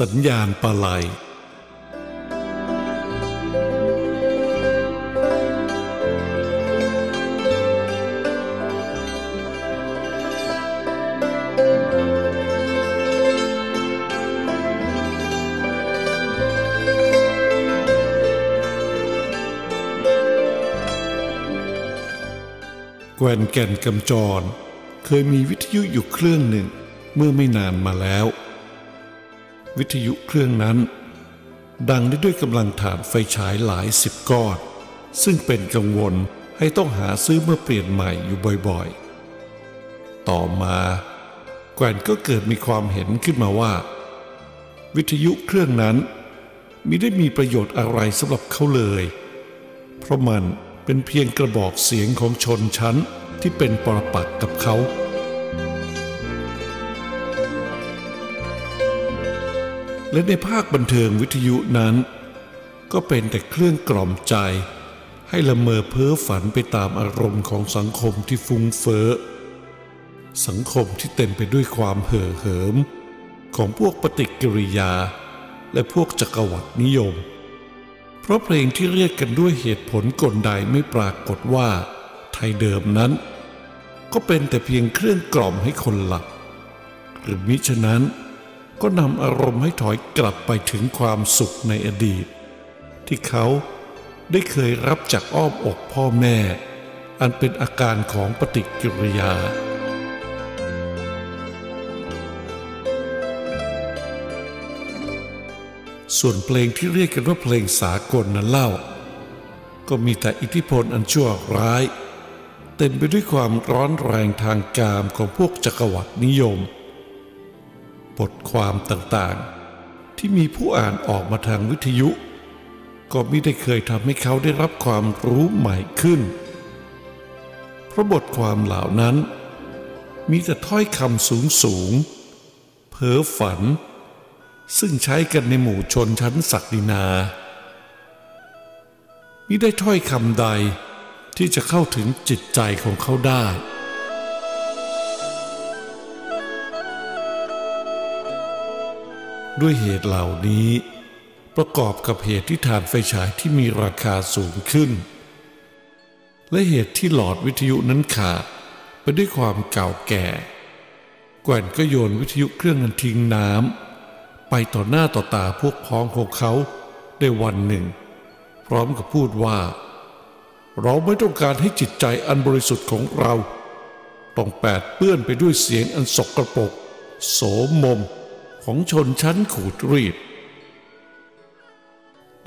สัญญาณปลาไหลแกวนแก่นกำจร เคยมีวิทยุอยู่เครื่องหนึ่ง เมื่อไม่นานมาแล้ว วิทยุเครื่องนั้น ดังได้ด้วยกำลังฐานไฟฉายหลายสิบก้อนซึ่งเป็นกังวลให้ต้องหาซื้อเมื่อเปลี่ยนใหม่อยู่บ่อยๆ ต่อมาแกวนก็เกิดมีความเห็นขึ้นมาว่า วิทยุเครื่องนั้นมิได้มีประโยชน์อะไรสำหรับเขาเลย เพราะมันเป็นเพียงกระบอกเสียงของชนชั้นที่เป็นปรปักกับเขา และในภาคบันเทิงวิทยุนั้น ก็เป็นแต่เครื่องกล่อมใจ ให้ละเมอเพ้อฝันไปตามอารมณ์ของสังคมที่ฟุ้งเฟ้อ สังคมที่เต็มไปด้วยความเห่อเหิม ของพวกปฏิกิริยา และพวกจักรวรรดินิยม เพราะเพลงที่เรียกกันด้วยเหตุผลกลใดไม่ปรากฏว่า ไทยเดิมนั้น ก็เป็นแต่เพียงเครื่องกล่อมให้คนหลับ หรือมิฉะนั้น ก็นำอารมณ์ให้ถอยกลับไปถึงความสุขในอดีต ที่เขาได้เคยรับจากอ้อมอกพ่อแม่ อันเป็นอาการของปฏิกิริยา ส่วนเพลงที่เรียกกันว่าเพลงสากลนั้นเล่า ก็มีแต่อิทธิพลอันชั่วร้าย เต็มไปด้วยความร้อนแรงทางกามของพวกจักรวรรดินิยม บทความต่างๆ ที่มีผู้อ่านออกมาทางวิทยุ ก็ไม่ได้เคยทำให้เขาได้รับความรู้ใหม่ขึ้น เพราะบทความเหล่านั้น มีแต่ถ้อยคำสูงสูงๆเพ้อฝัน ซึ่งใช้กันในหมู่ชนชั้นศักดินามิได้ถ้อยคำใดที่จะเข้าถึงจิตใจของเขาได้ ด้วยเหตุเหล่านี้ ประกอบกับเหตุที่ฐานไฟฉายที่มีราคาสูงขึ้น และเหตุที่หลอดวิทยุนั้นขาดไปด้วยความเก่าแก่ แกว่นก็โยนวิทยุเครื่องนั้นทิ้งน้ำไปต่อหน้าต่อตาพวกพ้องของเขาได้วันหนึ่ง พร้อมกับพูดว่า เราไม่ต้องการให้จิตใจอันบริสุทธิ์ของเรา ต้องแปดเปื้อนไปด้วยเสียงอันสกรปรกโสมม ของชนชั้นขูดรีด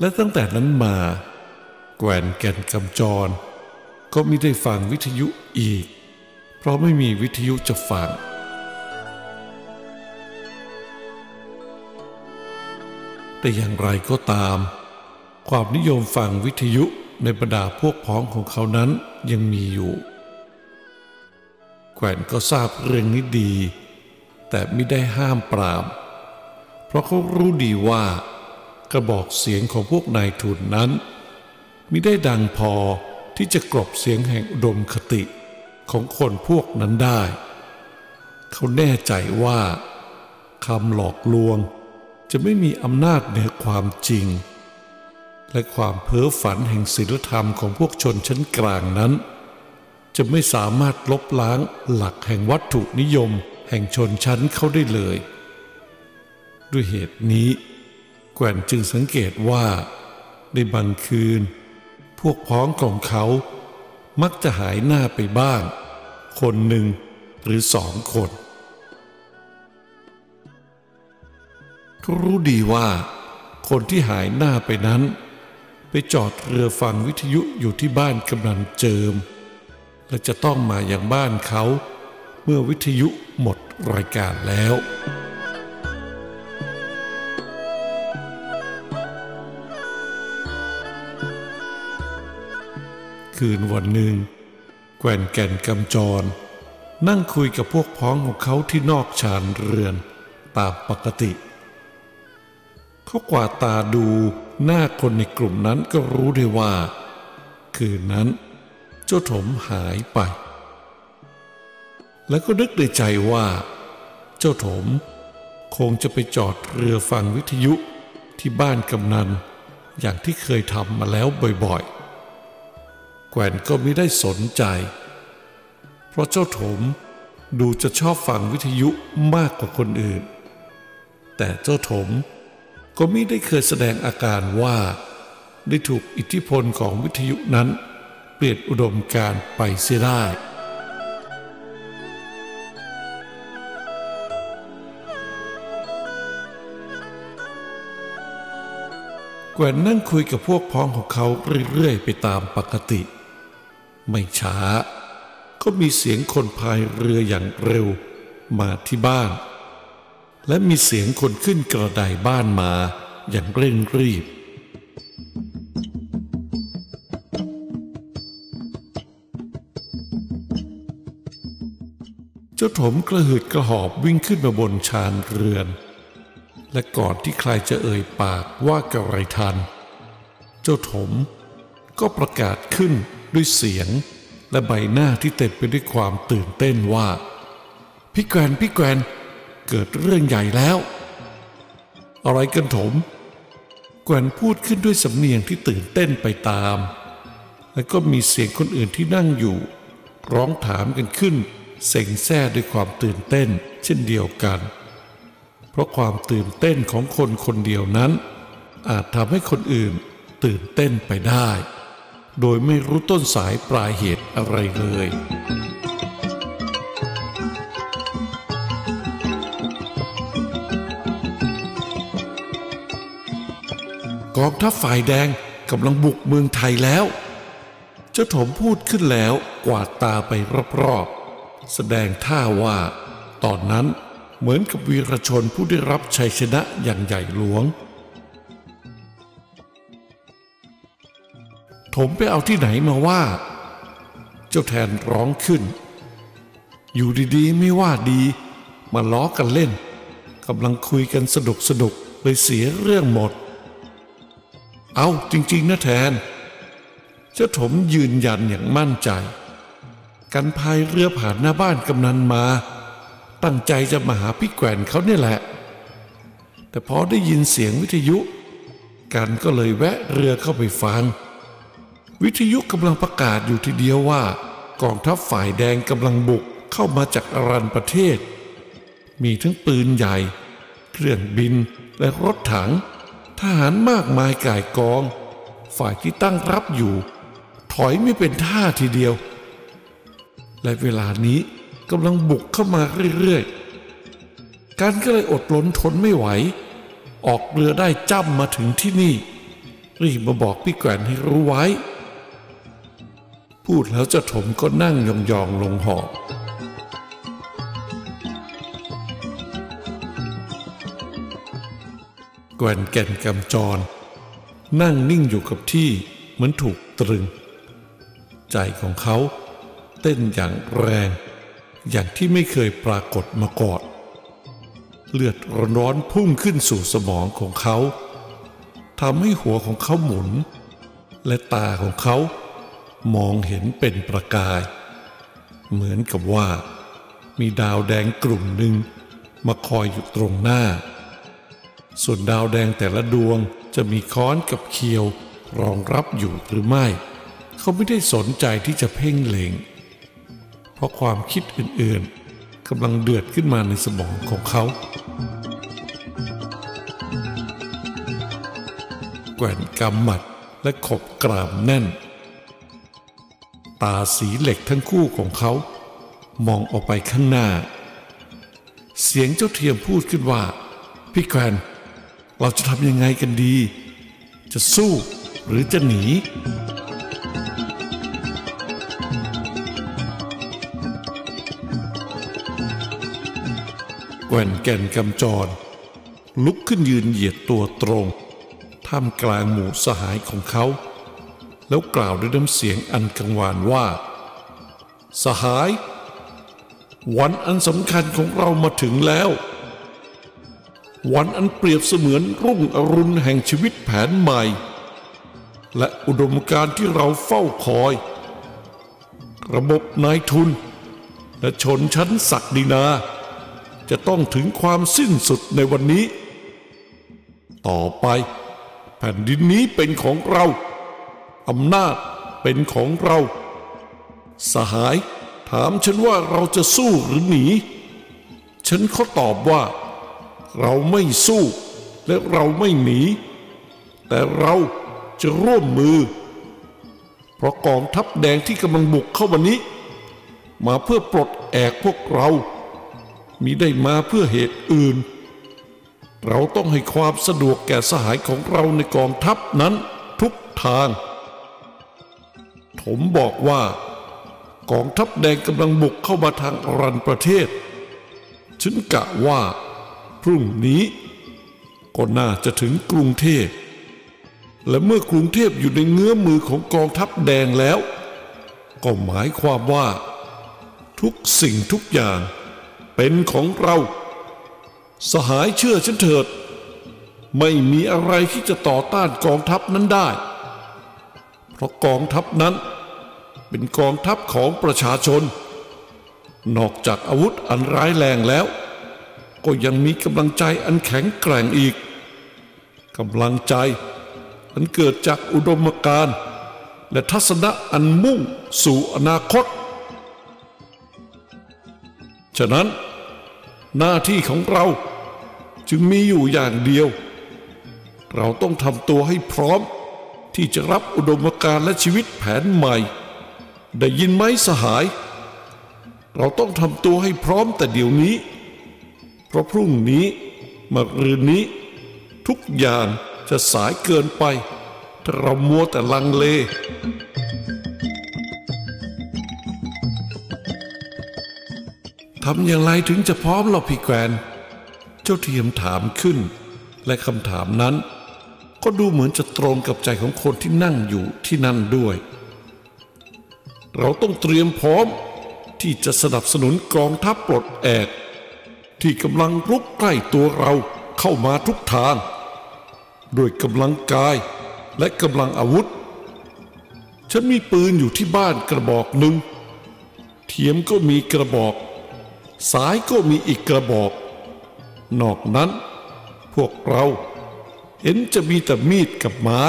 และตั้งแต่นั้นมา แกวนแก่นกำจร ก็ไม่ได้ฟังวิทยุอีก เพราะไม่มีวิทยุจะฟังแต่อย่างไรก็ตาม ความนิยมฟังวิทยุในบรรดาพวกพ้องของเขานั้นยังมีอยู่ แขวนก็ทราบเรื่องนี้ดี แต่ไม่ได้ห้ามปรามเราะเขารู้ดีว่ากระบอกเสียงของพวกนายทุนนั้นมิได้ดังพอที่จะกลบเสียงแห่งอุดมคติของคนพวกนั้นได้ เขาแน่ใจว่าคำหลอกลวงจะไม่มีอำนาจเหนือความจริง และความเพ้อฝันแห่งศีลธรรมของพวกชนชั้นกลางนั้น จะไม่สามารถลบล้างหลักแห่งวัตถุนิยมแห่งชนชั้นเขาได้เลย ด้วยเหตุนี้ แกว่นจึงสังเกตว่าในบางคืน พวกพ้องของเขามักจะหายหน้าไปบ้าง คนหนึ่งหรือสองคนเขารู้ดีว่าคนที่หายหน้าไปนั้น ไปจอดเรือฟังวิทยุอยู่ที่บ้านกำนันเจิม และจะต้องมาอย่างบ้านเขา เมื่อวิทยุหมดรายการแล้ว คืนวันหนึ่งแกว่นแก่นกำจร นั่งคุยกับพวกพ้องของเขาที่นอกชานเรือนตามปกติ เขากวาดตาดูหน้าคนในกลุ่มนั้นก็รู้ได้ว่า คืนนั้น เจ้าถมหายไป แล้วก็นึกในใจว่า เจ้าถมคงจะไปจอดเรือฟังวิทยุที่บ้านกำนัน อย่างที่เคยทำมาแล้วบ่อยๆ แกว่นก็ไม่ได้สนใจ เพราะเจ้าถมดูจะชอบฟังวิทยุมากกว่าคนอื่น แต่เจ้าถมก็ไม่ได้เคยแสดงอาการว่า ได้ถูกอิทธิพลของวิทยุนั้น เปลี่ยนอุดมการไปเสียได้แกว่นนั่งคุยกับพวกพ้องของเขาเรื่อยๆ ไปตามปกติ ไม่ช้า ก็มีเสียงคนพายเรืออย่างเร็วมาที่บ้าน และมีเสียงคนขึ้นกระไดบ้านมาอย่างเร่งรีบ เจ้าถมกระหืดกระหอบวิ่งขึ้นมาบนชานเรือน และก่อนที่ใครจะเอ่ยปากว่ากระไรทัน เจ้าถมก็ประกาศขึ้น ด้วยเสียง และใบหน้าที่เต็มไปด้วยความตื่นเต้นว่า พี่แกรนพี่แกรนเกิดเรื่องใหญ่แล้ว อะไรกันถม แกวนพูดขึ้นด้วยสำเนียงที่ตื่นเต้นไปตาม และก็มีเสียงคนอื่นที่นั่งอยู่ ร้องถามกันขึ้น เสงแซ่ด้วยความตื่นเต้นเช่นเดียวกัน เพราะความตื่นเต้นของคนคนเดียวนั้น อาจทำให้คนอื่นตื่นเต้นไปได้ โดยไม่รู้ต้นสายปลายเหตุอะไรเลย กองทัพฝ่ายแดงกำลังบุกเมืองไทยแล้ว เจ้าถมพูดขึ้นแล้วกวาดตาไปรอบๆ แสดงท่าว่า ตอนนั้นเหมือนกับวีรชนผู้ได้รับชัยชนะอย่างใหญ่หลวง ถมไปเอาที่ไหนมาว่า เจ้าแทนร้องขึ้น อยู่ดีๆ ไม่ว่าดี มาล้อกันเล่นกำลังคุยกันสนุกสนุกเลยเสียเรื่องหมด เอาจริง ๆนะแทน เจ้าถมยืนยันอย่างมั่นใจ กันพายเรือผ่านหน้าบ้านกำนันมา ตั้งใจจะมาหาพี่แกว่นเขาเนี่ยแหละ แต่พอได้ยินเสียงวิทยุ กันก็เลยแวะเรือเข้าไปฟัง วิทยุกำลังประกาศอยู่ทีเดียวว่า กองทัพฝ่ายแดงกำลังบุกเข้ามาจากอารันประเทศ มีทั้งปืนใหญ่ เครื่องบินและรถถัง ทหารมากมายก่ายกอง ฝ่ายที่ตั้งรับอยู่ ถอยไม่เป็นท่าทีเดียว และเวลานี้กำลังบุกเข้ามาเรื่อยๆ การก็เลยอดล้นทนไม่ไหว ออกเรือได้จ้ำมาถึงที่นี่ รีบมาบอกพี่แกวนให้รู้ไว้ พูดแล้วเจ้าถมก็นั่งยองๆลงหอบแกว่นแก่นกำจร นั่งนิ่งอยู่กับที่เหมือนถูกตรึง ใจของเขาเต้นอย่างแรง อย่างที่ไม่เคยปรากฏมาก่อนเลือดร้อนพุ่งขึ้นสู่สมองของเขาทำให้หัวของเขาหมุน และตาของเขา มองเห็นเป็นประกาย เหมือนกับว่า มีดาวแดงกลุ่มหนึ่งมาคอยอยู่ตรงหน้า ส่วนดาวแดงแต่ละดวงจะมีค้อนกับเคียวรองรับอยู่หรือไม่ เขาไม่ได้สนใจที่จะเพ่งเล็งราะความคิดอื่นๆกำลังเดือดขึ้นมาในสมองของเขาแกว่นกำหมัดและขบกรามแน่น ตาสีเหล็กทั้งคู่ของเขา มองออกไปข้างหน้า เสียงเจ้าเทียมพูดขึ้นว่า พี่แกวนเราจะทำยังไงกันดี จะสู้หรือจะหนีแกว่นแก่นกำจร ลุกขึ้นยืนเหยียดตัวตรง ท่ามกลางหมู่สหายของเขา แล้วกล่าวด้วยน้ำเสียงอันกังวานว่า สหาย วันอันสำคัญของเรามาถึงแล้ว วันอันเปรียบเสมือนรุ่งอรุณแห่งชีวิตแผนใหม่ และอุดมการณ์ที่เราเฝ้าคอย ระบบนายทุน และชนชั้นศักดินา จะต้องถึงความสิ้นสุดในวันนี้ ต่อไปแผ่นดินนี้เป็นของเรา อำนาจเป็นของเรา สหายถามฉันว่าเราจะสู้หรือหนี ฉันเขาตอบว่า เราไม่สู้ และเราไม่หนี แต่เราจะร่วมมือ เพราะกองทัพแดงที่กำลังบุกเข้ามานี้ มาเพื่อปลดแอกพวกเรามิได้มาเพื่อเหตุอื่น เราต้องให้ความสะดวกแก่สหายของเราในกองทัพนั้นทุกทาง ผมบอกว่ากองทัพแดงกำลังบุกเข้ามาทางอรันประเทศ ฉันกะว่า พรุ่งนี้ก็น่าจะถึงกรุงเทพ และเมื่อกรุงเทพอยู่ในเงื้อมือของกองทัพแดงแล้ว ก็หมายความว่า ทุกสิ่งทุกอย่างเป็นของเรา สหายเชื่อฉันเถิด ไม่มีอะไรที่จะต่อต้านกองทัพนั้นได้ เพราะกองทัพนั้น เป็นกองทัพของประชาชน นอกจากอาวุธอันร้ายแรงแล้ว ก็ยังมีกำลังใจอันแข็งแกร่งอีกกำลังใจอันเกิดจากอุดมการณ์และทัศนะอันมุ่งสู่อนาคต ฉะนั้น หน้าที่ของเราจึงมีอยู่อย่างเดียว เราต้องทำตัวให้พร้อมที่จะรับอุดมการณ์และชีวิตแผนใหม่ ได้ยินไหมสหาย เราต้องทำตัวให้พร้อมแต่เดี๋ยวนี้ เพราะพรุ่งนี้มะรืนนี้ ทุกอย่างจะสายเกินไป ถ้าเรามัวแต่ลังเลทำอย่างไรถึงจะพร้อมเราพี่แกรนเจ้าเทียมถามขึ้น และคำถามนั้น ก็ดูเหมือนจะตรงกับใจของคนที่นั่งอยู่ที่นั่นด้วย เราต้องเตรียมพร้อมที่จะสนับสนุนกองทัพปลดแอก ที่กำลังรุกใกล้ตัวเราเข้ามาทุกทางด้วยกำลังกายและกำลังอาวุธ ฉันมีปืนอยู่ที่บ้านกระบอกหนึ่ง เทียมก็มีกระบอก สายก็มีอีกกระบอก นอกนั้น พวกเราเห็นจะมีแต่มีดกับไม้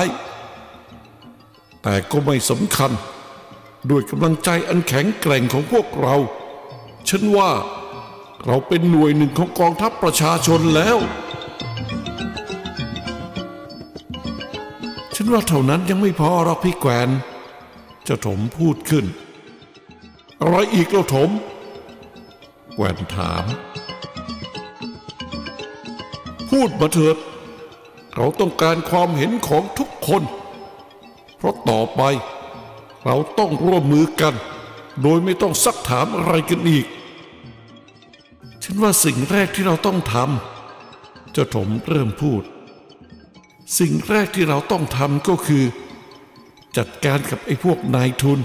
แต่ก็ไม่สำคัญ ด้วยกำลังใจอันแข็งแกร่งของพวกเรา ฉันว่าเราเป็นหน่วยหนึ่งของกองทัพประชาชนแล้ว ฉันว่าเท่านั้นยังไม่พอหรอกพี่แกวนเจ้าถมพูดขึ้น อะไรอีกเราถม แกวนถาม พูดมาเถิด เราต้องการความเห็นของทุกคน เพราะต่อไป เราต้องร่วมมือกัน โดยไม่ต้องซักถามอะไรกันอีก ฉันว่าสิ่งแรกที่เราต้องทำเจ้าถมเริ่มพูด สิ่งแรกที่เราต้องทำก็คือ จัดการกับไอ้พวกนายทุน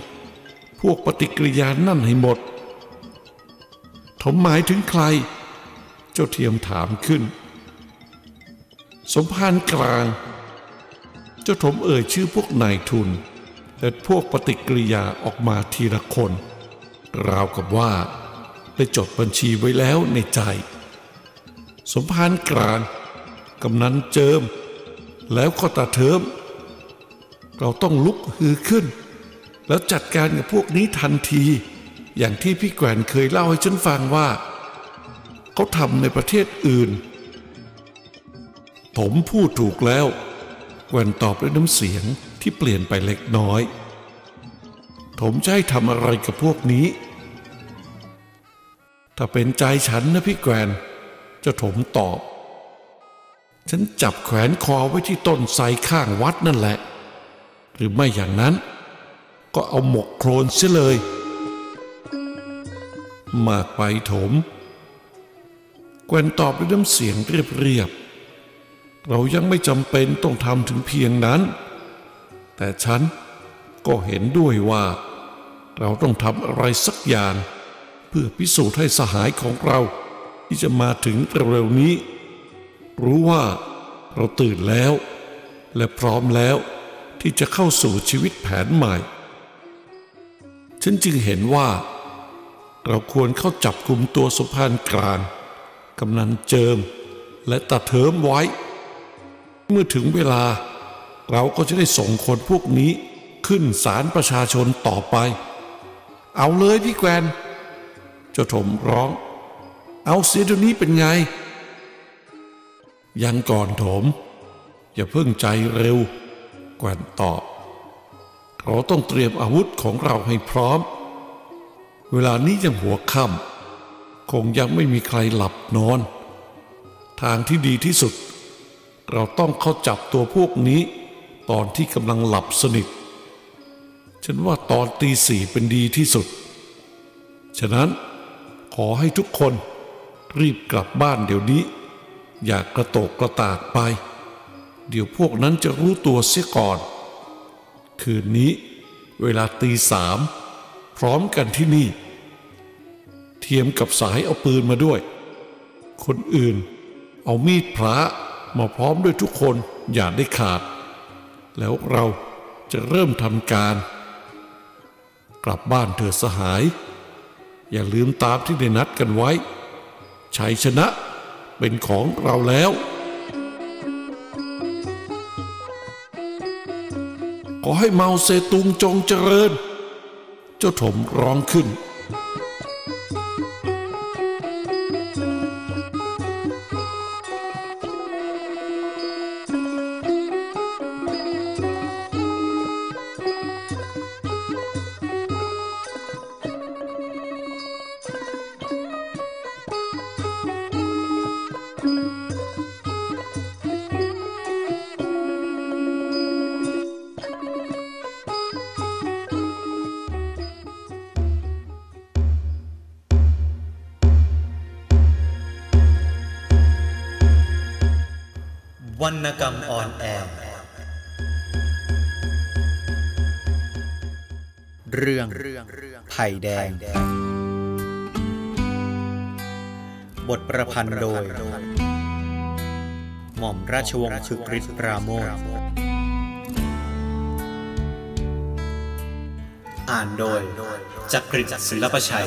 พวกปฏิกิริยานั่นให้หมดถมหมายถึงใคร เจ้าเทียมถามขึ้น สมภารกลาง เจ้าถมเอ่ยชื่อพวกนายทุน และพวกปฏิกิริยาออกมาทีละคน ราวกับว่า ได้จดบัญชีไว้แล้วในใจ สมภารกลางกำนันเจิม แล้วก็ตาเทิม เราต้องลุกฮือขึ้น แล้วจัดการกับพวกนี้ทันที อย่างที่พี่แกวนเคยเล่าให้ฉันฟังว่า เขาทำในประเทศอื่น ผมพูดถูกแล้ว แกวนตอบด้วยน้ำเสียง ที่เปลี่ยนไปเล็กน้อย ผมจะให้ทำอะไรกับพวกนี้ ถ้าเป็นใจฉันนะพี่แกวนเจะถมตอบ ฉันจับแขวนคอไว้ที่ต้นไทรข้างวัดนั่นแหละ หรือไม่อย่างนั้น ก็เอาหมกโครนเสียเลย มากไปถม แกวนตอบด้วยน้ำเสียงเรียบๆเรายังไม่จำเป็นต้องทำถึงเพียงนั้น แต่ฉันก็เห็นด้วยว่า เราต้องทำอะไรสักอย่าง เพื่อพิสูจน์ให้สหายของเรา ที่จะมาถึงเร็วๆนี้ รู้ว่าเราตื่นแล้ว และพร้อมแล้วที่จะเข้าสู่ชีวิตแผนใหม่ ฉันจึงเห็นว่า เราควรเข้าจับกลุ่มตัวสุพานกลางกำนันเจิม และตาเทิมไว้ เมื่อถึงเวลา เราก็จะได้ส่งคนพวกนี้ขึ้นศาลประชาชนต่อไป เอาเลยพี่แกนเจ้าถมร้อง เอาเสียเดี๋ยวนี้เป็นไง ยังก่อนถม อย่าเพิ่งใจเร็ว แกนตอบ เราต้องเตรียมอาวุธของเราให้พร้อม เวลานี้ยังหัวค่ำคงยังไม่มีใครหลับนอน ทางที่ดีที่สุด เราต้องเข้าจับตัวพวกนี้ ตอนที่กำลังหลับสนิท ฉันว่าตอนตีสี่เป็นดีที่สุด ฉะนั้นขอให้ทุกคนรีบกลับบ้านเดี๋ยวนี้ อย่ากระโตกกระตากไป เดี๋ยวพวกนั้นจะรู้ตัวเสียก่อน คืนนี้เวลาตีสามพร้อมกันที่นี่ เทียมกับสายเอาปืนมาด้วย คนอื่นเอามีดพระมาพร้อมด้วยทุกคนอย่าได้ขาด แล้วเราจะเริ่มทำการ กลับบ้านเถิดสหาย อย่าลืมตามที่ได้นัดกันไว้ ชัยชนะเป็นของเราแล้ว ขอให้เมาเซตุงจงเจริญ เจ้าถมร้องขึ้น วรรณกรรมออนแอร์เรื่องไผ่แดง บทประพันธ์โดย หม่อมราชวงศ์คึกฤทธิ์ปราโมทอ่านโดยจักริดศิลปชัย